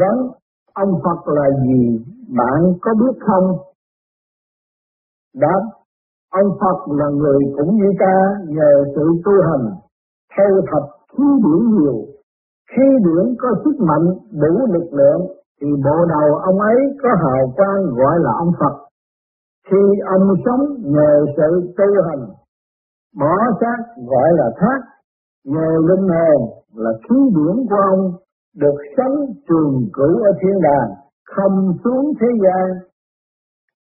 vấn ông Phật là gì? Bạn có biết không? Đáp, ông Phật là người cũng như ta nhờ sự tu hành, theo thập khí điển nhiều. Khí điển có sức mạnh, đủ lực lượng, thì bộ đầu ông ấy có hào quang gọi là ông Phật. Khi ông sống nhờ sự tu hành, bỏ xác gọi là thác, nhờ linh hồn là khí điển của ông được sống trường cửu ở thiên đàng, không xuống thế gian.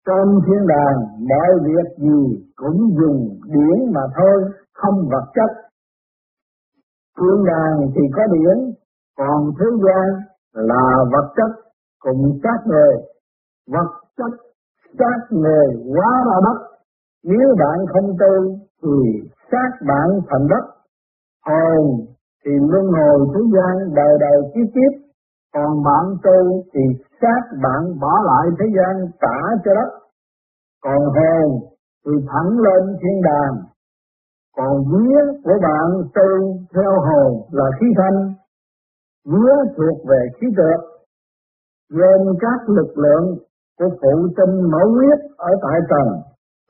Trong thiên đàng, mọi việc gì cũng dùng điển mà thôi, không vật chất. Thiên đàng thì có điển, còn thế gian là vật chất cùng các người. Vật chất các người quá ra đất. Nếu bạn không tu thì sát bạn thành đất. Hồn thì luân hồi thế gian, đời đời kiếp kiếp. Còn bạn tu thì sát bạn bỏ lại thế gian trả cho đất. Còn hồn thì thẳng lên thiên đàng. Còn vía của bạn tu theo hồn là khí thanh. Vía thuộc về khí trượt gồm các lực lượng của phụ tinh mẫu huyết ở tại trần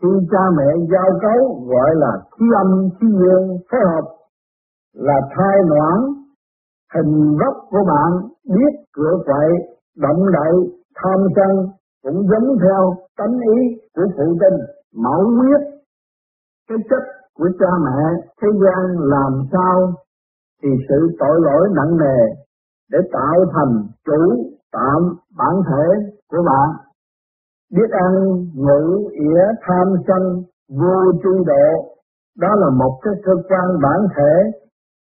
khi cha mẹ giao cấu gọi là khí âm, khí dương phối hợp là thai noãn, hình vóc của bạn biết cửa quậy động đậy, tham sân cũng giống theo tánh ý của phụ tinh, mẫu huyết. Cái chất của cha mẹ, thế gian làm sao thì sự tội lỗi nặng nề để tạo thành chủ tạm bản thể của bạn. Biết ăn, ngủ, ỉa, tham sân, vô tri độ, đó là một cái cơ quan bản thể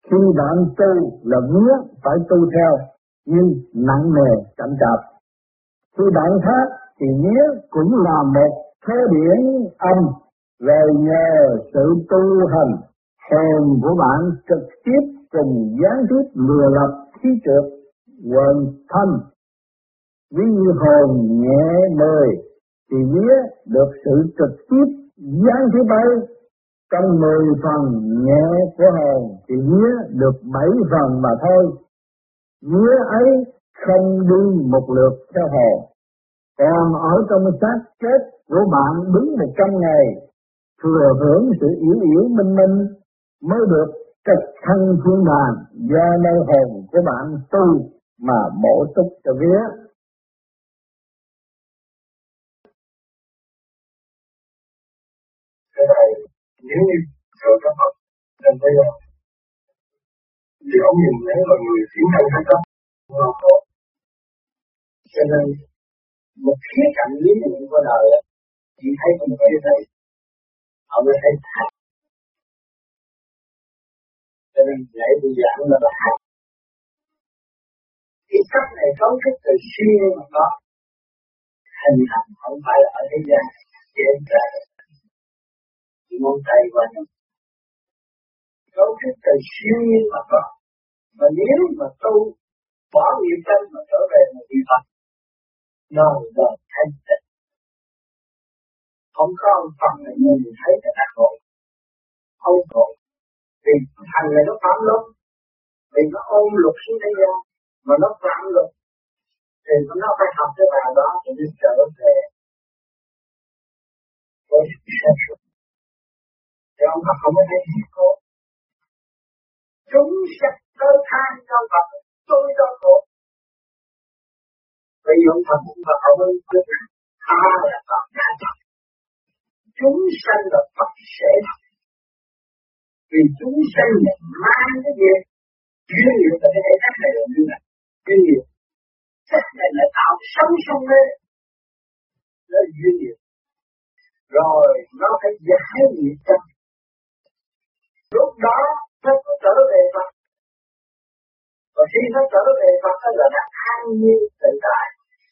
khi bạn tu là nghĩa phải tu theo, nhưng nặng nề, chậm chạp. Khi bạn khác thì nghĩa cũng là một thế điển âm về nhờ sự tu hành hồn của bạn trực tiếp cùng gián tiếp lừa lập khí trượt quần thân. Ví như hồn nhẹ mời thì nghĩa được sự trực tiếp gián tiếp ấy trong mười phần nhẹ của hồn thì vía được bảy phần mà thôi. Vía ấy không đi một lượt theo hồn. Còn ở trong xác chết của bạn đứng một trăm ngày, thừa hưởng sự yếu yếu minh minh mới được trực thân thiên đàng do nơi hồn của bạn tu mà bổ túc cho vía. Cái này nếu như rồi các Phật nên bây giờ thì ông nhìn thấy là người tiến thân hay tâm là khổ cho nên, một khía cạnh lý niệm của đời chỉ thấy không thấy thấy họ mới thấy thật cho nên dạy bị giảng là nó thật cái cách này cấu trúc từ siêu mà có hình thành không phải là ở thế gian dễ ra ngón tay qua nhau cấu trúc từ siêu nhiên mà có. Mà nếu mà tu, bỏ nghiệp tâm mà trở về một vị Phật đời đời thanh tịnh. Không có ông Phật này, mình thấy là ác hội không tội vì thằng này nó phạm luật. Vì nó ôm luật xuống thế gian, mà nó phạm luật. Thì nó phải học cái bài đó thì nó trở về. Với sự thì ông Phật không có thấy gì cô. Chúng sạch tới than cho Phật, tôi đau khổ vì ông Phật cũng Phật, ông ấy biết tha là Phật đã Phật. Chúng sanh là Phật sẽ vì chúng sanh là mang cái gì? Chuyên nghiệp là cái này này là như này. Chuyên nghiệp. Chất này là tạo sống sông lên. Nó duyên nghiệp. Rồi, nó phải giải nghiệp tâm đó, nó có trở về Phật. Và khi nó trở về Phật đó là nó an nhiên tự tại.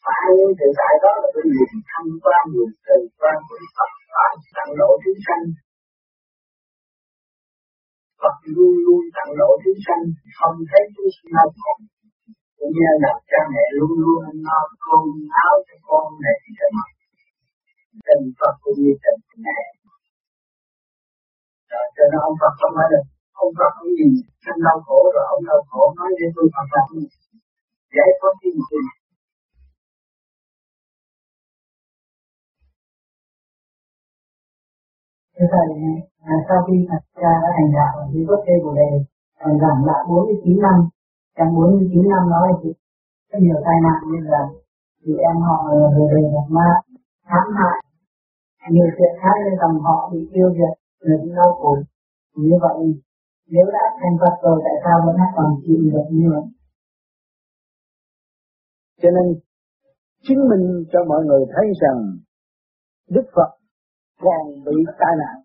Và an nhiên tự tại đó là cái niềm thanh quan, niềm từ quan của Phật. Và tặng lộ chúng sanh. Phật luôn luôn tặng lộ chúng sanh. Không thấy chúng sanh đau khổ. Cũng như là cha mẹ luôn luôn no cơm áo cho con này thì phải mặc. Tình Phật cũng như tình mẹ rồi cho nên ông Phật không nói được ông Phật không nhìn sanh đau khổ rồi ông đau khổ nói để tôi Phật làm giải thoát thiên sinh Thế Thầy, à, sau khi Phật ra đã hành đạo ở dưới gốc cây Bồ Đề, còn giảm lại 49 năm, trong 49 năm đó thì có nhiều tai nạn như là chị em họ về đề gặp ma, hãm hại, nhiều chuyện khác nên dòng họ bị tiêu diệt, người bị đau khổ. Như vậy, nếu đã thành Phật rồi tại sao vẫn còn chịu được như vậy? Cho nên chứng minh cho mọi người thấy rằng Đức Phật còn bị tai nạn.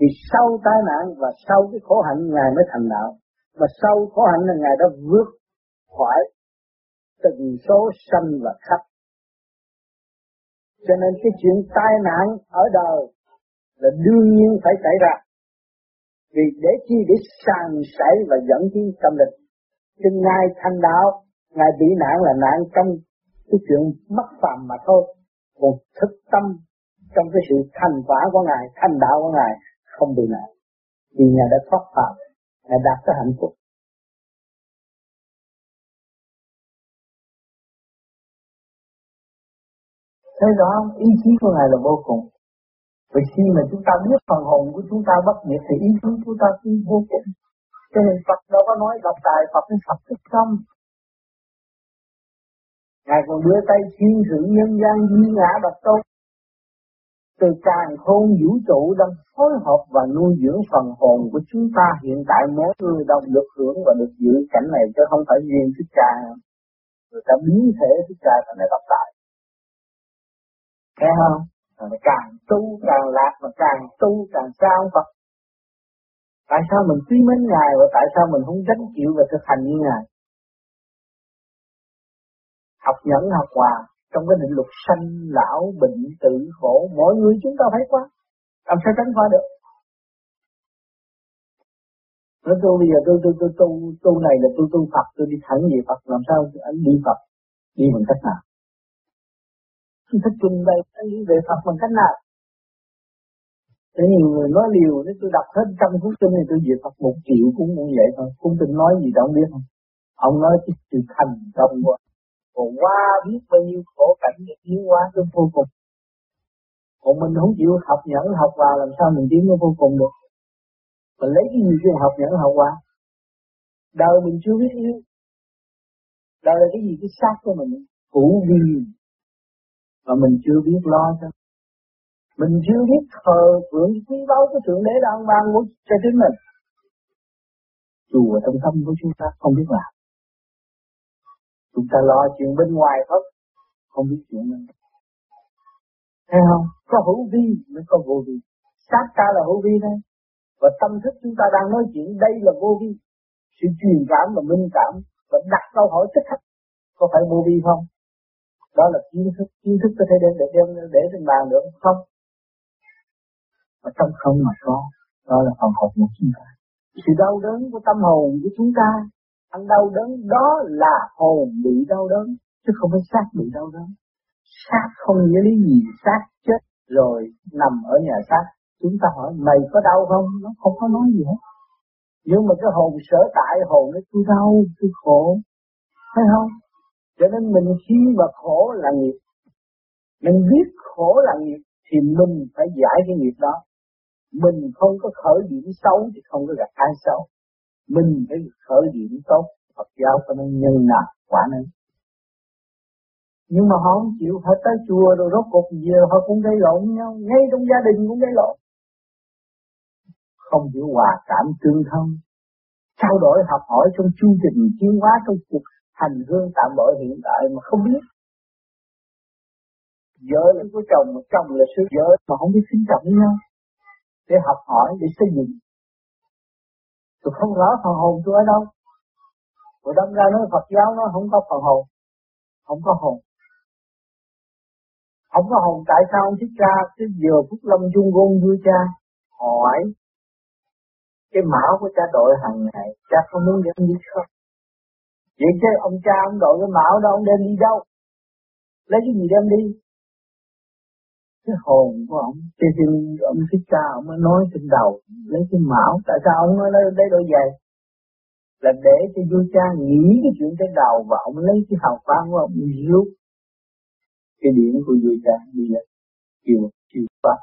Vì sau tai nạn và sau cái khổ hạnh Ngài mới thành đạo. Và sau khổ hạnh là Ngài đã vượt khỏi từng số sanh và khắp. Cho nên cái chuyện tai nạn ở đời là đương nhiên phải xảy ra. Vì để chi để sàn sảy và dẫn tiến tâm lực. Cho Ngài thanh đạo, Ngài bị nạn là nạn trong cái chuyện mất phàm mà thôi. Còn thức tâm trong cái sự thành quả của Ngài, thanh đạo của Ngài không bị nạn. Vì Ngài đã thoát phàm, Ngài đạt tới hạnh phúc. Thấy rõ ý chí của Ngài là vô cùng. Vì khi mà chúng ta biết phần hồn của chúng ta bất diệt thì ý thức chúng ta cũng vô cùng. Cho nên Phật đâu có nói gặp tài, Phật nên Phật thức tâm. Ngài còn đưa tay thiên sự nhân gian duy ngã bạch tôn từ càng khôn vũ trụ đang phối hợp và nuôi dưỡng phần hồn của chúng ta, hiện tại mỗi người đồng được hưởng và được giữ cảnh này chứ không phải riêng thích trà người ta biến thể thích trà thành này gặp tài nghe không mà càng tu càng lạc mà càng tu càng sao Phật tại sao mình quý mến ngài và tại sao mình không gánh chịu và thực hành như ngài? Học nhẫn, học hòa trong cái định luật sanh, lão, bệnh, tử, khổ, mỗi người chúng ta phải qua làm sao tránh qua được? Nói tôi bây giờ tôi tôi tôi tu tu này là tôi tu Phật, tôi đi thẳng về Phật, làm sao anh đi Phật? Đi bằng cách nào? Tôi phải trình bày anh đi về Phật bằng cách nào? Thế nhiều người nói liều nếu tôi đọc hết trăm cuốn kinh thì tôi về Phật một triệu cũng như vậy thôi. Cuốn kinh nói gì đâu biết không? Ông nói cái sự thành công của còn qua biết bao nhiêu khổ cảnh để tiến hóa tới vô cùng. Còn mình không chịu học nhẫn học vào làm sao mình tiến tới vô cùng được? Mình lấy cái gì để học nhẫn học hòa? đời mình chưa biết yêu đời là cái gì? Cái xác của mình. Cũ vi mà mình chưa biết lo cho. Mình chưa biết thờ phượng quý báu của thượng đế đang ban muốn cho chính mình. Chùa trong tâm của chúng ta không biết làm. Chúng ta lo chuyện bên ngoài hết không biết chuyện bên thấy không? Có hữu vi mới có vô vi. Sát ta là hữu vi đây và tâm thức chúng ta đang nói chuyện, đây là vô vi. Sự truyền cảm và minh cảm và đặt câu hỏi thích khắc có phải vô vi không? Đó là kiến thức kiến thức có thể đem, để đem, để trên bàn được không? Mà trong không mà có, đó là phần hồn của chúng ta. Sự đau đớn của tâm hồn của chúng ta ăn đau đớn đó là hồn bị đau đớn, chứ không phải xác bị đau đớn. Xác không nghĩa lý gì, xác chết rồi nằm ở nhà xác. Chúng ta hỏi, mày có đau không? Nó không có nói gì hết. Nhưng mà cái hồn sở tại, hồn nó tôi đau tôi khổ. Phải không? Cho nên mình khi mà khổ là nghiệp. Mình biết khổ là nghiệp thì mình phải giải cái nghiệp đó. Mình không có khởi điểm xấu thì không có gặp ai xấu. Mình phải khởi điểm tốt, Phật giáo có nên nhân nào, quả nên nhưng mà họ không chịu phải tới chùa rồi rốt cuộc giờ họ cũng gây lộn nhau. Ngay trong gia đình cũng gây lộn. Không hiểu hòa cảm tương thân. Trao đổi, học hỏi trong chương trình, tiến hóa trong cuộc hành hương tạm bỡ hiện tại mà không biết. Vợ là của chồng mà chồng là sư vợ mà không biết kính trọng nhau, để học hỏi, để xây dựng. Tôi không rõ phần hồn tôi ở đâu. Rồi đâm ra nói Phật giáo nó không có phần hồn, không có hồn. Không có hồn, tại sao ông thích ca cái giờ phút lâm chung gôn vui cha, hỏi cái mão của cha đội hàng ngày, cha không muốn đem đi không? Vậy chứ ông cha ông đội cái mão đó ông đem đi đâu? Lấy cái gì đem đi? Cái hồn của ông thì, gì ông thích cha ông mới nói trên đầu lấy cái mão. Tại sao ông nói lấy, lấy đôi giày? Là để cho vua cha nghĩ cái chuyện trên đầu và ông lấy cái hào quang của ông rút cái điện của vua cha đi lên chiều chiều qua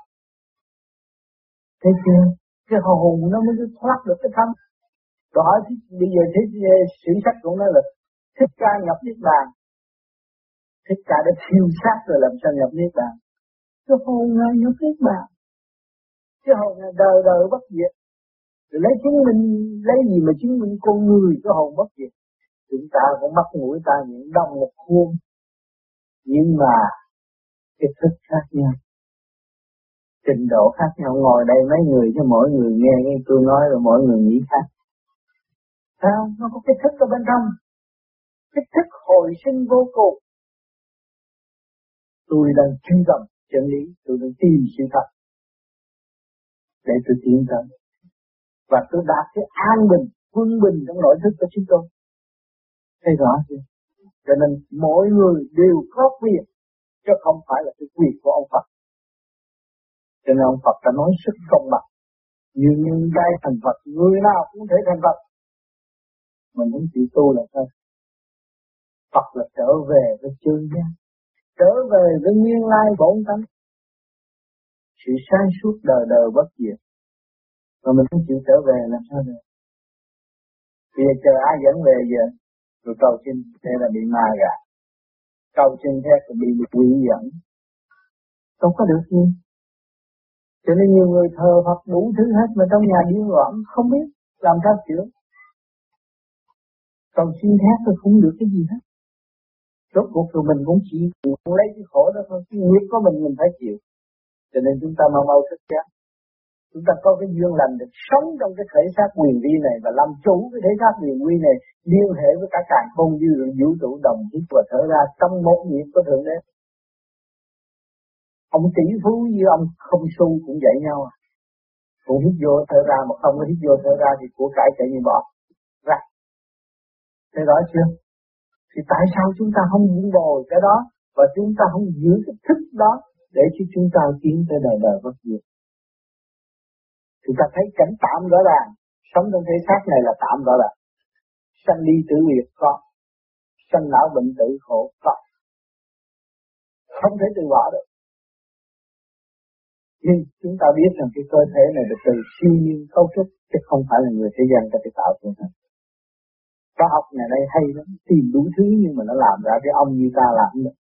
thế chưa? Cái hồn nó mới thoát được cái thân đó thì bây giờ thích sử sách cũng nói là thích ca nhập niết bàn. Thích ca đã thiêu sát rồi làm sao nhập niết bàn? Cái hồn ngài nhập niết bàn. Cái hồn ngài đời đời bất diệt. Rồi lấy chứng minh, lấy gì mà chứng minh con người cái hồn bất diệt? Chúng ta cũng mắt mũi ta những đông một khuôn nhưng mà cái thức khác nhau. Trình độ khác nhau. Ngồi đây mấy người cho mỗi người nghe nghe tôi nói rồi, mỗi người nghĩ khác sao? Nó có cái thức ở bên trong. Cái thức hồi sinh vô cùng. Tôi đang truy tầm chân lý. Tôi đang tìm sự thật. Để tôi tiến tới và tôi đạt cái an bình, quân bình trong nội thức của chúng tôi. Thấy rõ chưa? Cho nên mỗi người đều có quyền, chứ không phải là cái quyền của ông Phật. Cho nên ông Phật đã nói sức công bằng. Nhưng nhân giai thành Phật, người nào cũng thể thành Phật mình muốn chịu tu là sao? Phật là trở về với chân giác. Trở về với nguyên lai bổn tánh. Sự sáng suốt đời đời bất diệt. Mà mình không chịu trở về làm sao được? Bây giờ chờ ai dẫn về giờ, rồi cầu xin thế là bị ma gạt. Cầu xin thế là bị quỷ dẫn. Không có được gì. Cho nên nhiều người thờ Phật đủ thứ hết mà trong nhà điên loạn, không biết làm sao chữa cầu xin hát tôi không được cái gì hết. Rốt cuộc rồi mình cũng chỉ cũng lấy cái khổ đó thôi cái nghiệp của mình mình phải chịu. Cho nên chúng ta mau mau thức giác. Chúng ta có cái duyên lành được sống trong cái thể xác quyền vi này và làm chủ cái thể xác quyền vi này, liên hệ với cả càng không dư vũ trụ đồng hít và thở ra trong một nhịp của thượng đế. Ông tỷ phú như ông không xu cũng vậy nhau à. Cũng hít vô thở ra, mà không có hít vô thở ra thì của cải chạy như bỏ thấy rõ chưa? Thì tại sao chúng ta không vun bồi cái đó và chúng ta không giữ cái thức đó để cho chúng ta tiến tới đời đời bất diệt? Thì ta thấy cảnh tạm rõ ràng. Sống trong thế xác này là tạm rõ ràng. Sanh đi tử biệt có. Sanh lão bệnh tử khổ có. Không thể từ bỏ được. Nhưng chúng ta biết rằng cái cơ thể này là từ siêu nhiên cấu trúc, chứ không phải là người thế gian ta thể tạo ra thành học ngày nay hay lắm, tìm đủ thứ nhưng mà nó làm ra cái ông như ta làm được.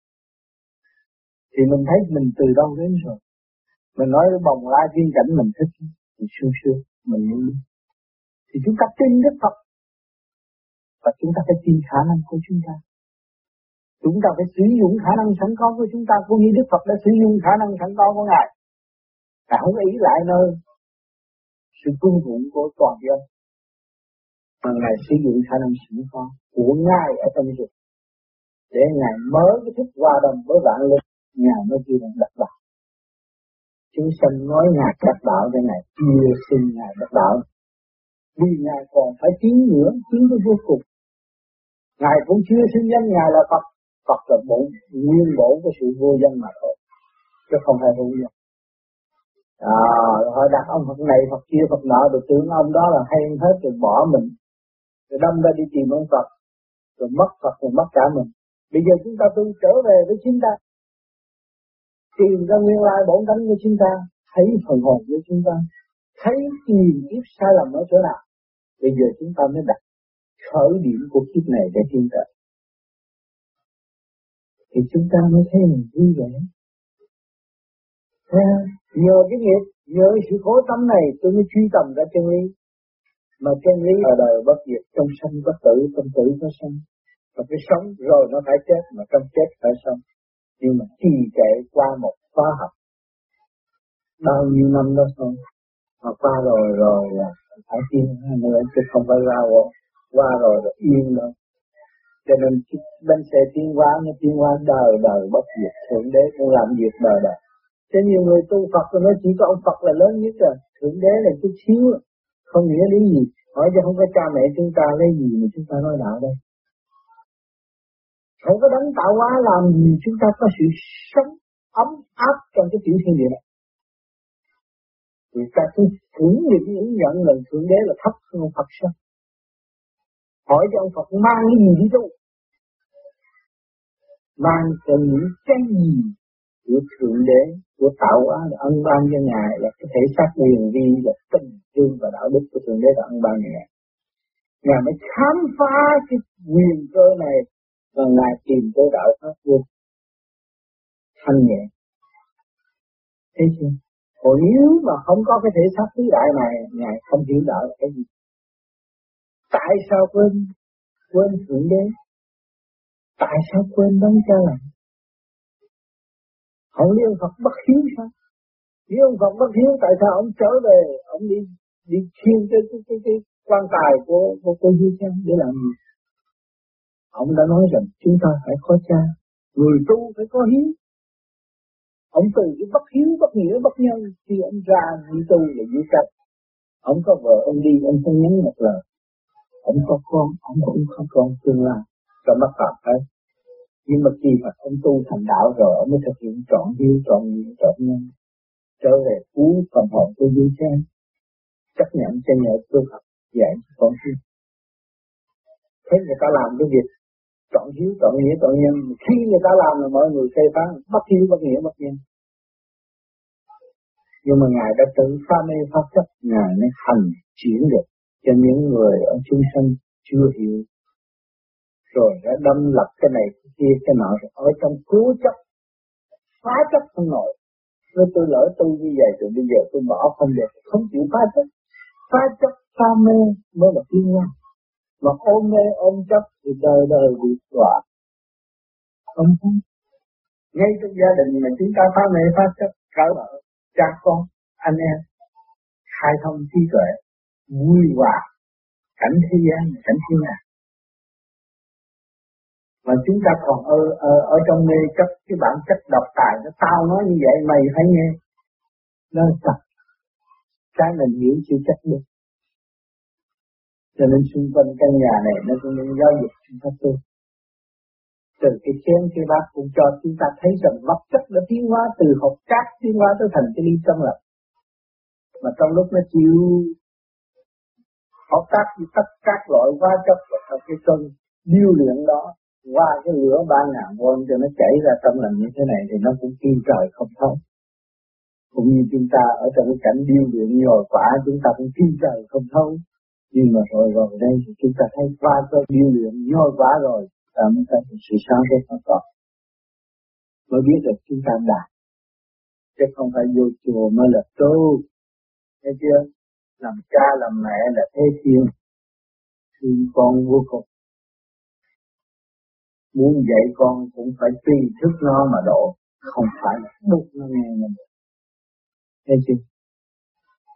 Thì mình thấy mình từ đâu đến rồi. Mình nói cái bồng la viên cảnh mình thích, thì sương sương, mình muốn đi. Thì chúng ta tin Đức Phật. Và chúng ta phải tin khả năng của chúng ta. Chúng ta phải sử dụng khả năng sẵn có của chúng ta cũng như Đức Phật đã sử dụng khả năng sẵn có của Ngài. Ngài không ý lại nơi sự cung phụng của toàn dân mà Ngài sử dụng khả năng sẵn có của Ngài ở trong dục để Ngài mở cái thức hòa đồng với vạn linh Ngài mới kêu là đắc đạo. Chúng sanh nói Ngài đắc đạo cho Ngài chưa xin Ngài đắc đạo. Vì Ngài còn phải tiến nữa tiến tới vô cùng Ngài cũng chưa xưng danh Ngài là Phật. Phật là bổn nguyên bổn của sự vô danh mà thôi chứ không phải vô danh. À, họ đặt ông Phật này, Phật kia, Phật nọ, được tưởng ông đó là hay hết rồi bỏ mình rồi đâm ra đi tìm ông Phật, rồi mất Phật, rồi mất cả mình. Bây giờ chúng ta tu trở về với chính ta, tìm ra nguyên lai bổn tánh của chúng ta, thấy phần hồn của chúng ta, thấy tìm kiếp sai lầm ở chỗ nào, bây giờ chúng ta mới đặt khởi điểm của kiếp này để tiến tới thì chúng ta mới thấy mình vui vẻ. Nhờ cái nghiệp, nhờ sự khổ tâm này, tôi mới truy tầm ra chân lý mà chân lý ở đời bất diệt, trong sanh bất tử, trong tử có sanh. Và cái sống rồi nó phải chết, mà trong chết phải sống. Nhưng mà trì trệ qua một khóa học. Bao nhiêu năm đó thôi, mà qua rồi rồi là phải yên nữa chứ không phải ra rồi qua rồi rồi yên đâu cho nên bên xe tiến hóa nó tiến hóa đời đời bất diệt, thượng đế cũng làm việc đời đời. Thế nhiều người tu Phật rồi nói chỉ có ông Phật là lớn nhất rồi. Thượng đế là chút xíu không nghĩa lý gì? Hỏi cho không có cha mẹ chúng ta lấy gì mà chúng ta nói đạo đây? Không có đánh tạo hóa làm gì chúng ta có sự sống ấm áp trong cái tiểu thiên địa này. Người ta cũng cũng cái ứng nhận là thượng đế là thấp hơn Phật sao? Hỏi cho ông Phật mang cái gì đi đâu, mang cho những cái gì của thượng đế của tạo hóa ân ban cho ngài, là cái thể xác quyền vi, là tình thương và đạo đức của thượng đế là ân ban ngài. Ngài mới khám phá cái quyền cơ này và ngài tìm tới đạo pháp vô thanh nhẹ. Thế chưa? Còn nếu mà không có cái thể xác vĩ đại này, ngài không hiểu đạo là cái gì. Tại sao quên quên thượng đế? Tại sao quên đấng cha lành không lý ông Phật bất hiếu sao? Nếu ông Phật bất hiếu tại sao ông trở về ông đi đi khiêng cái cái cái, cái quan tài của của cô Duy Trang để làm gì? Ông đã nói rằng chúng ta phải có cha người tu phải có hiếu. Ông từ cái bất hiếu bất nghĩa bất nhân khi ông ra đi tu là như cách ông có vợ ông đi ông không nhắn một lời. Ông có con ông cũng có con tương lai. Cho mắt Phật ấy, nhưng mà khi mà ông tu thành đạo rồi, ông mới thực hiện trọn hiếu trọn nghĩa trọn nhân. Trở về cứu phần hồn của dưới trang chấp nhận cho nhờ tu học dạy cho con hiếu thế người ta làm cái việc trọn hiếu, trọn nghĩa, trọn nhân. Khi người ta làm là mọi người phê phán, bất hiếu, bất nghĩa, bất nhân. Nhưng mà ngài đã tự pha mê pháp chấp. Ngài mới hành chuyển được cho những người ở chúng sanh chưa hiểu rồi đã đâm lập cái này, cái kia, cái nọ. Rồi ở trong cứu chấp, phá chấp không nổi. Nên tôi lỡ tu như vậy rồi bây giờ tôi bỏ không được. Không chịu phá chấp. Phá chấp, phá mê mới là tiên nhân. Mà ôm mê, ôm chấp thì đời đời bị đọa. Không thấy ngay trong gia đình mà chúng ta phá mê, phá chấp, cỡ vợ, cha con, anh em, khai thông trí tuệ, vui hòa. Cảnh thế gian cảnh thiên đàng mà chúng ta còn ở ở, ở trong mê chấp cái bản chất độc tài nó tao nói như vậy mày phải nghe. Nó sạch cái mình hiểu chưa chắc được. Cho nên xung quanh căn nhà này nó cũng nên giáo dục chúng ta tu. Từ cái chén cái bát cũng cho chúng ta thấy rằng vật chất đã tiến hóa từ hộp cát tiến hóa tới thành cái ly tâm lập mà trong lúc nó chịu hộp cát thì tất các loại hóa chất vào cái cân điêu luyện đó qua cái lửa ba ngàn vôn cho nó chảy ra trong lành như thế này thì nó cũng tin trời không thấu cũng như chúng ta ở trong cái cảnh điêu luyện nhồi quả, chúng ta cũng tin trời không thấu nhưng mà rồi rồi đây thì chúng ta thấy qua cái điêu luyện nhồi quả rồi, ta mới thấy sự sáng suốt nó có mới biết được chúng ta đạt. Chứ không phải vô chùa mới là tu. Thấy chưa? Làm cha, làm mẹ là thế thiên thương con vô cùng muốn dạy con cũng phải tùy thức nó mà độ, không phải buộc nó nghe mình thấy chưa?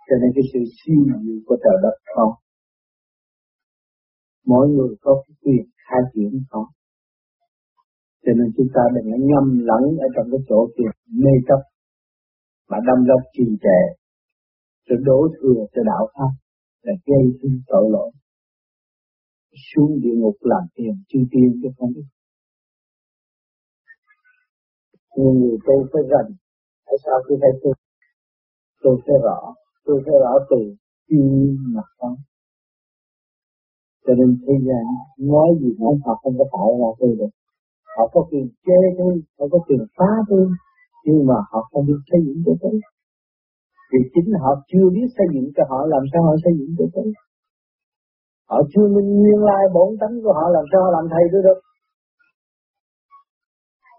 Cho nên cái sự siêu diệu của trời đất không? Mỗi người có cái quyền khai triển không? Cho nên chúng ta đừng có nhầm lẫn ở trong cái chỗ kia, mê chấp, mà đâm ra trì trệ rồi đổ thừa cho đạo pháp, là gây sinh tội lỗi. Xuống địa ngục làm tiền chư tiên chứ không biết nhưng người tôi phải gần, tại sao tôi phải tu tôi phải rõ. Tôi phải rõ từ chuyên mà không. Cho nên thế gian nói gì nói họ không có tạo ra tôi được. Họ có quyền chê tôi họ có quyền phá tôi nhưng mà họ không biết xây dựng cho tôi. Vì chính họ chưa biết xây dựng cho họ làm sao họ xây dựng cho tôi? Họ chưa minh nguyên lai bổn tánh của họ làm sao họ làm thầy tôi được?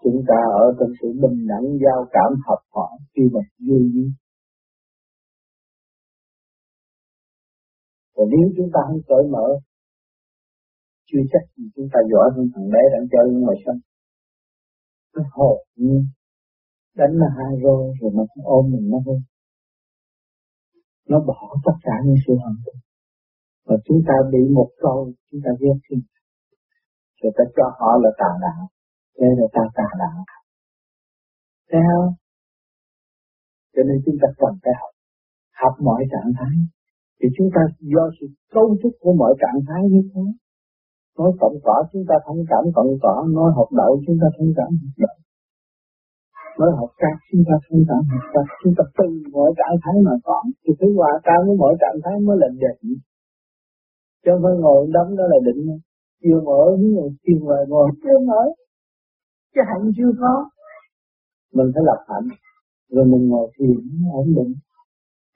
Chúng ta ở trong sự bình đẳng giao cảm hợp hòa khi mà vui vui còn nếu chúng ta không cởi mở chưa chắc thì chúng ta giỏi hơn thằng bé đang chơi ngoài sân nó hồn nhiên đánh là hai rồi rồi nó cũng ôm mình nó thôi, nó bỏ tất cả những sự hận thù và chúng ta bị một câu chúng ta ghét thì rồi ta cho họ là tà đạo thế là ta tà đạo. Thấy không cho nên chúng ta cần phải học học mọi trạng thái. Thì chúng ta do sự cấu trúc của mọi trạng thái như thế. Nói cộng tỏ chúng ta thông cảm cộng tỏ nói học đạo chúng ta thông cảm học đậu nói học cát chúng ta thông cảm học cát chúng ta từ mọi trạng thái mà còn thì thứ hòa cao với mọi trạng thái mới là định. Chứ không phải ngồi đấm đó là định. Chưa mở những người chưa ngồi ngồi chưa mở chứ hạnh chưa có. Mình phải lập hạnh, rồi mình ngồi thiền ổn định.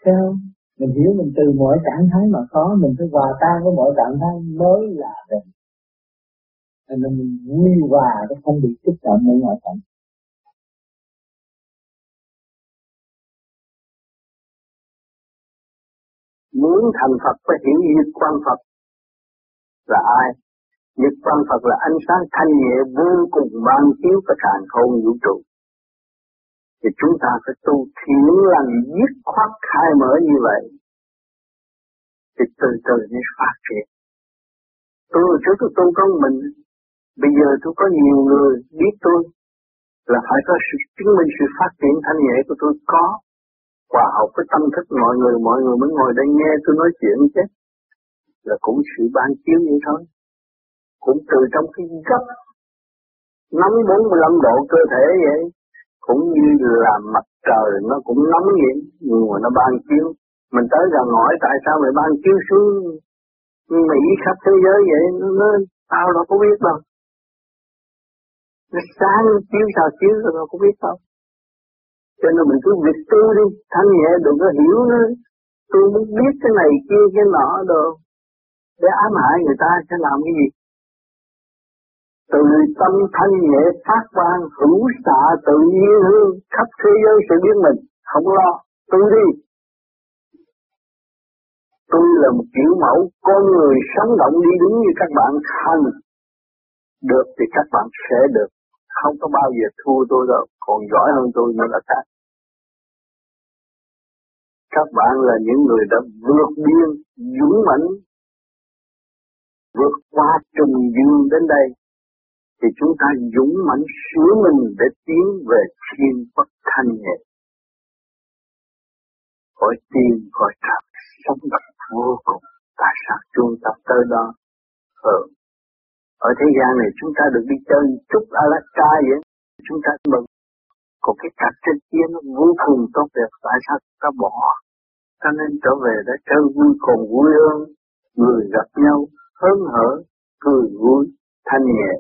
Sao mình hiểu mình từ mọi trạng thái mà có, mình phải hòa tan với mọi trạng thái mới là định nên mình vui hòa nó không bị kích động ở ngoại cảnh muốn thành Phật phải hiểu biết quan Phật là ai? Nhật quan Phật là ánh sáng thanh nhẹ vô cùng ban chiếu và càng không vũ trụ. Thì chúng ta phải tu thiện lành, dứt khoát khai mở như vậy. Thì từ từ mới phát triển. Tôi trước tôi tu con mình, bây giờ tôi có nhiều người biết tôi, là phải có sự chứng minh sự phát triển thanh nhẹ của tôi có. Hòa học với tâm thức mọi người mọi người mới ngồi đây nghe tôi nói chuyện chứ. Là cũng sự ban chiếu như thôi cũng từ trong cái gấp nóng 45 độ cơ thể vậy cũng như là mặt trời nó cũng nóng vậy mùa nó ban chiếu. Mình tới gần hỏi tại sao lại ban chiếu xuống? Mỹ khắp thế giới vậy nó, nói tao đâu có biết đâu. Nó sáng chiếu sao chiếu rồi đâu có biết đâu. Cho nên mình cứ việc tu đi thanh nhẹ đừng có hiểu nữa tôi muốn biết cái này kia cái nọ đồ. Để ám hại người ta sẽ làm cái gì? Từ tâm thanh nhẹ phát quang hữu xạ tự nhiên hương khắp thế giới sự biết mình. Không lo tôi đi. Tôi là một kiểu mẫu con người sống động đi đúng như các bạn hành được thì các bạn sẽ được. Không có bao giờ thua tôi đâu, còn giỏi hơn tôi nữa là khác. Các bạn là những người đã vượt biên, dũng mãnh, vượt qua trùng dương đến đây thì chúng ta dũng mãnh sửa mình để tiến về thiên bất thanh nhẹ. Khỏi tiên khỏi trần sống thật vô cùng. Tại sao chúng ta tới đó. Ở ờ, ở thế gian này chúng ta được đi chơi chút Alaska vậy. Chúng ta mừng còn cái cảnh trên kia nó vô cùng tốt đẹp. Tại sao ta bỏ? Ta nên trở về để chơi vui cùng vui hơn. Người gặp nhau hớn hở cười vui thanh nhẹ.